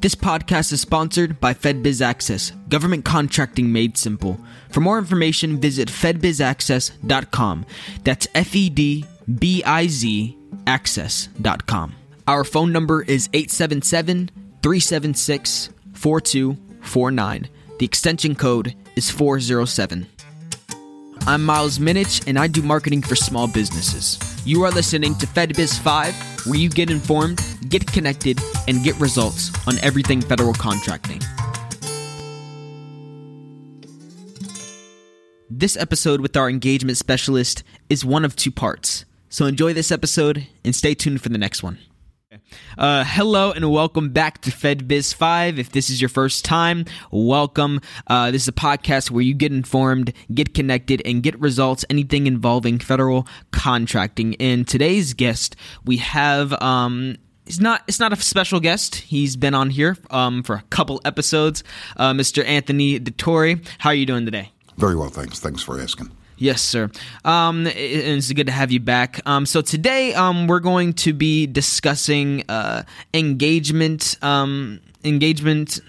This podcast is sponsored by FedBiz Access, government contracting made simple. For more information, visit fedbizaccess.com. That's F E D B I Z access.com. Our phone number is 877 376 4249. The extension code is 407. I'm Miles Minich, and I do marketing for small businesses. You are listening to FedBiz 5, where you get informed, get connected, and get results on everything federal contracting. This episode with our engagement specialist is one of two parts. So enjoy this episode and stay tuned for the next one. Uh, hello and welcome back to FedBiz 5. If this is your first time, welcome. Uh, this is a podcast where you get informed, get connected, and get results, anything involving federal contracting. In today's guest, we have um, not. It's not a special guest. He's been on here um, for a couple episodes. Uh, Mr. Anthony Dettori, how are you doing today? Very well, thanks. Thanks for asking. Yes, sir. Um, it's good to have you back. Um, so today, um, we're going to be discussing uh, engagement, um, engagement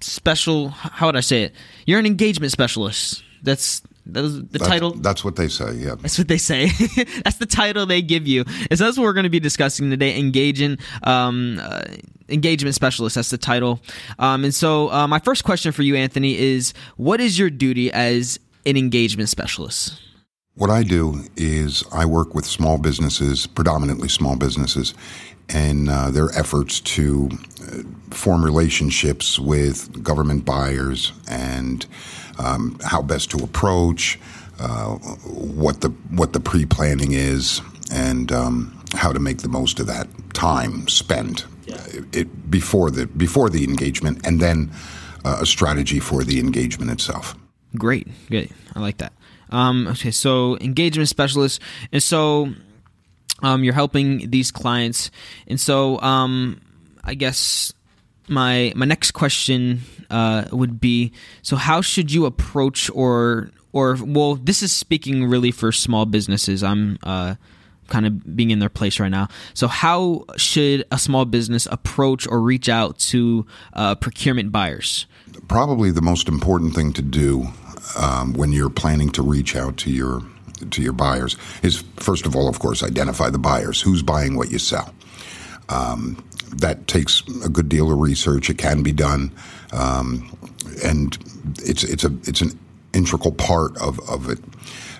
special. How would I say it? You're an engagement specialist. That's that's the that's, title. That's what they say. Yeah, that's what they say. that's the title they give you. And so that's what we're going to be discussing today. Engaging, um, uh, engagement specialist. That's the title. Um, and so uh, my first question for you, Anthony, is: What is your duty as an engagement specialist? What I do is I work with small businesses, predominantly small businesses, and uh, their efforts to form relationships with government buyers and um, how best to approach, uh, what the what the pre planning is, and um, how to make the most of that time spent yeah. it, before the before the engagement, and then uh, a strategy for the engagement itself. Great, great. I like that. Um, okay, so engagement specialist, and so um, you're helping these clients, and so um, I guess my my next question uh, would be: so how should you approach or or well, this is speaking really for small businesses. I'm uh, kind of being in their place right now. So, how should a small business approach or reach out to uh, procurement buyers? Probably the most important thing to do um, when you're planning to reach out to your to your buyers is first of all, of course, identify the buyers. Who's buying what you sell? Um, that takes a good deal of research. It can be done, um, and it's it's a it's an integral part of, of it.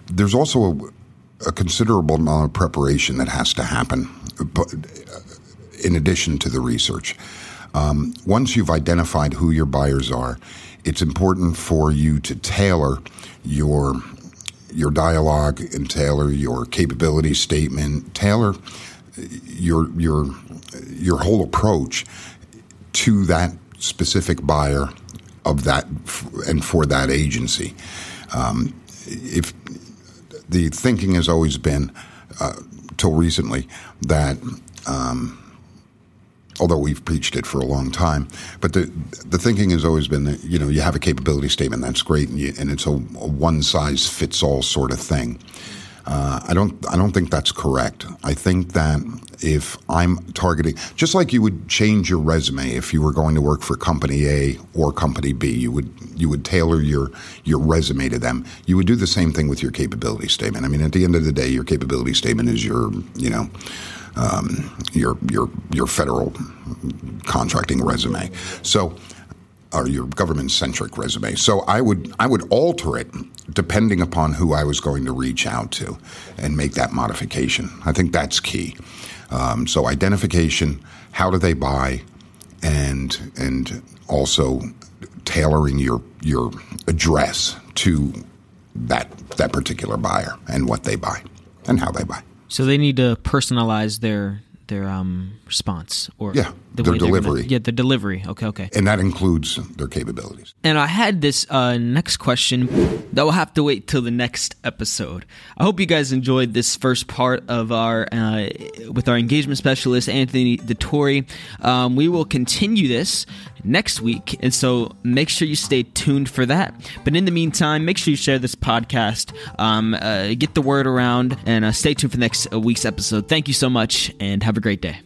There's also a, a considerable amount of preparation that has to happen, in addition to the research. Um, once you've identified who your buyers are, it's important for you to tailor your your dialogue and tailor your capability statement, tailor your your your whole approach to that specific buyer of that and for that agency. Um, if the thinking has always been, uh, till recently, that um, although we've preached it for a long time. But the the thinking has always been that you know you have a capability statement that's great, and, you, and it's a, a, one size fits all sort of thing. Uh, I don't I don't think that's correct. I think that if I'm targeting, just like you would change your resume if you were going to work for company A or company B, you would you would tailor your your resume to them. You would do the same thing with your capability statement. I mean, at the end of the day, your capability statement is your you know um, your your your federal contracting resume. So or your government centric resume. So I would I would alter it depending upon who I was going to reach out to and make that modification. I think that's key. Um, so identification, how do they buy, and and also tailoring your your address to that that particular buyer and what they buy and how they buy. So they need to personalize their their um, response or yeah, the their delivery. Gonna, yeah, the delivery. Okay, okay. And that includes their capabilities. And I had this uh, next question that will have to wait till the next episode. I hope you guys enjoyed this first part of our uh, with our engagement specialist Anthony Dettori. Um, we will continue this next week, and so make sure you stay tuned for that. But in the meantime, make sure you share this podcast, um, uh, get the word around, and uh, stay tuned for next uh, week's episode. Thank you so much, and have a great day.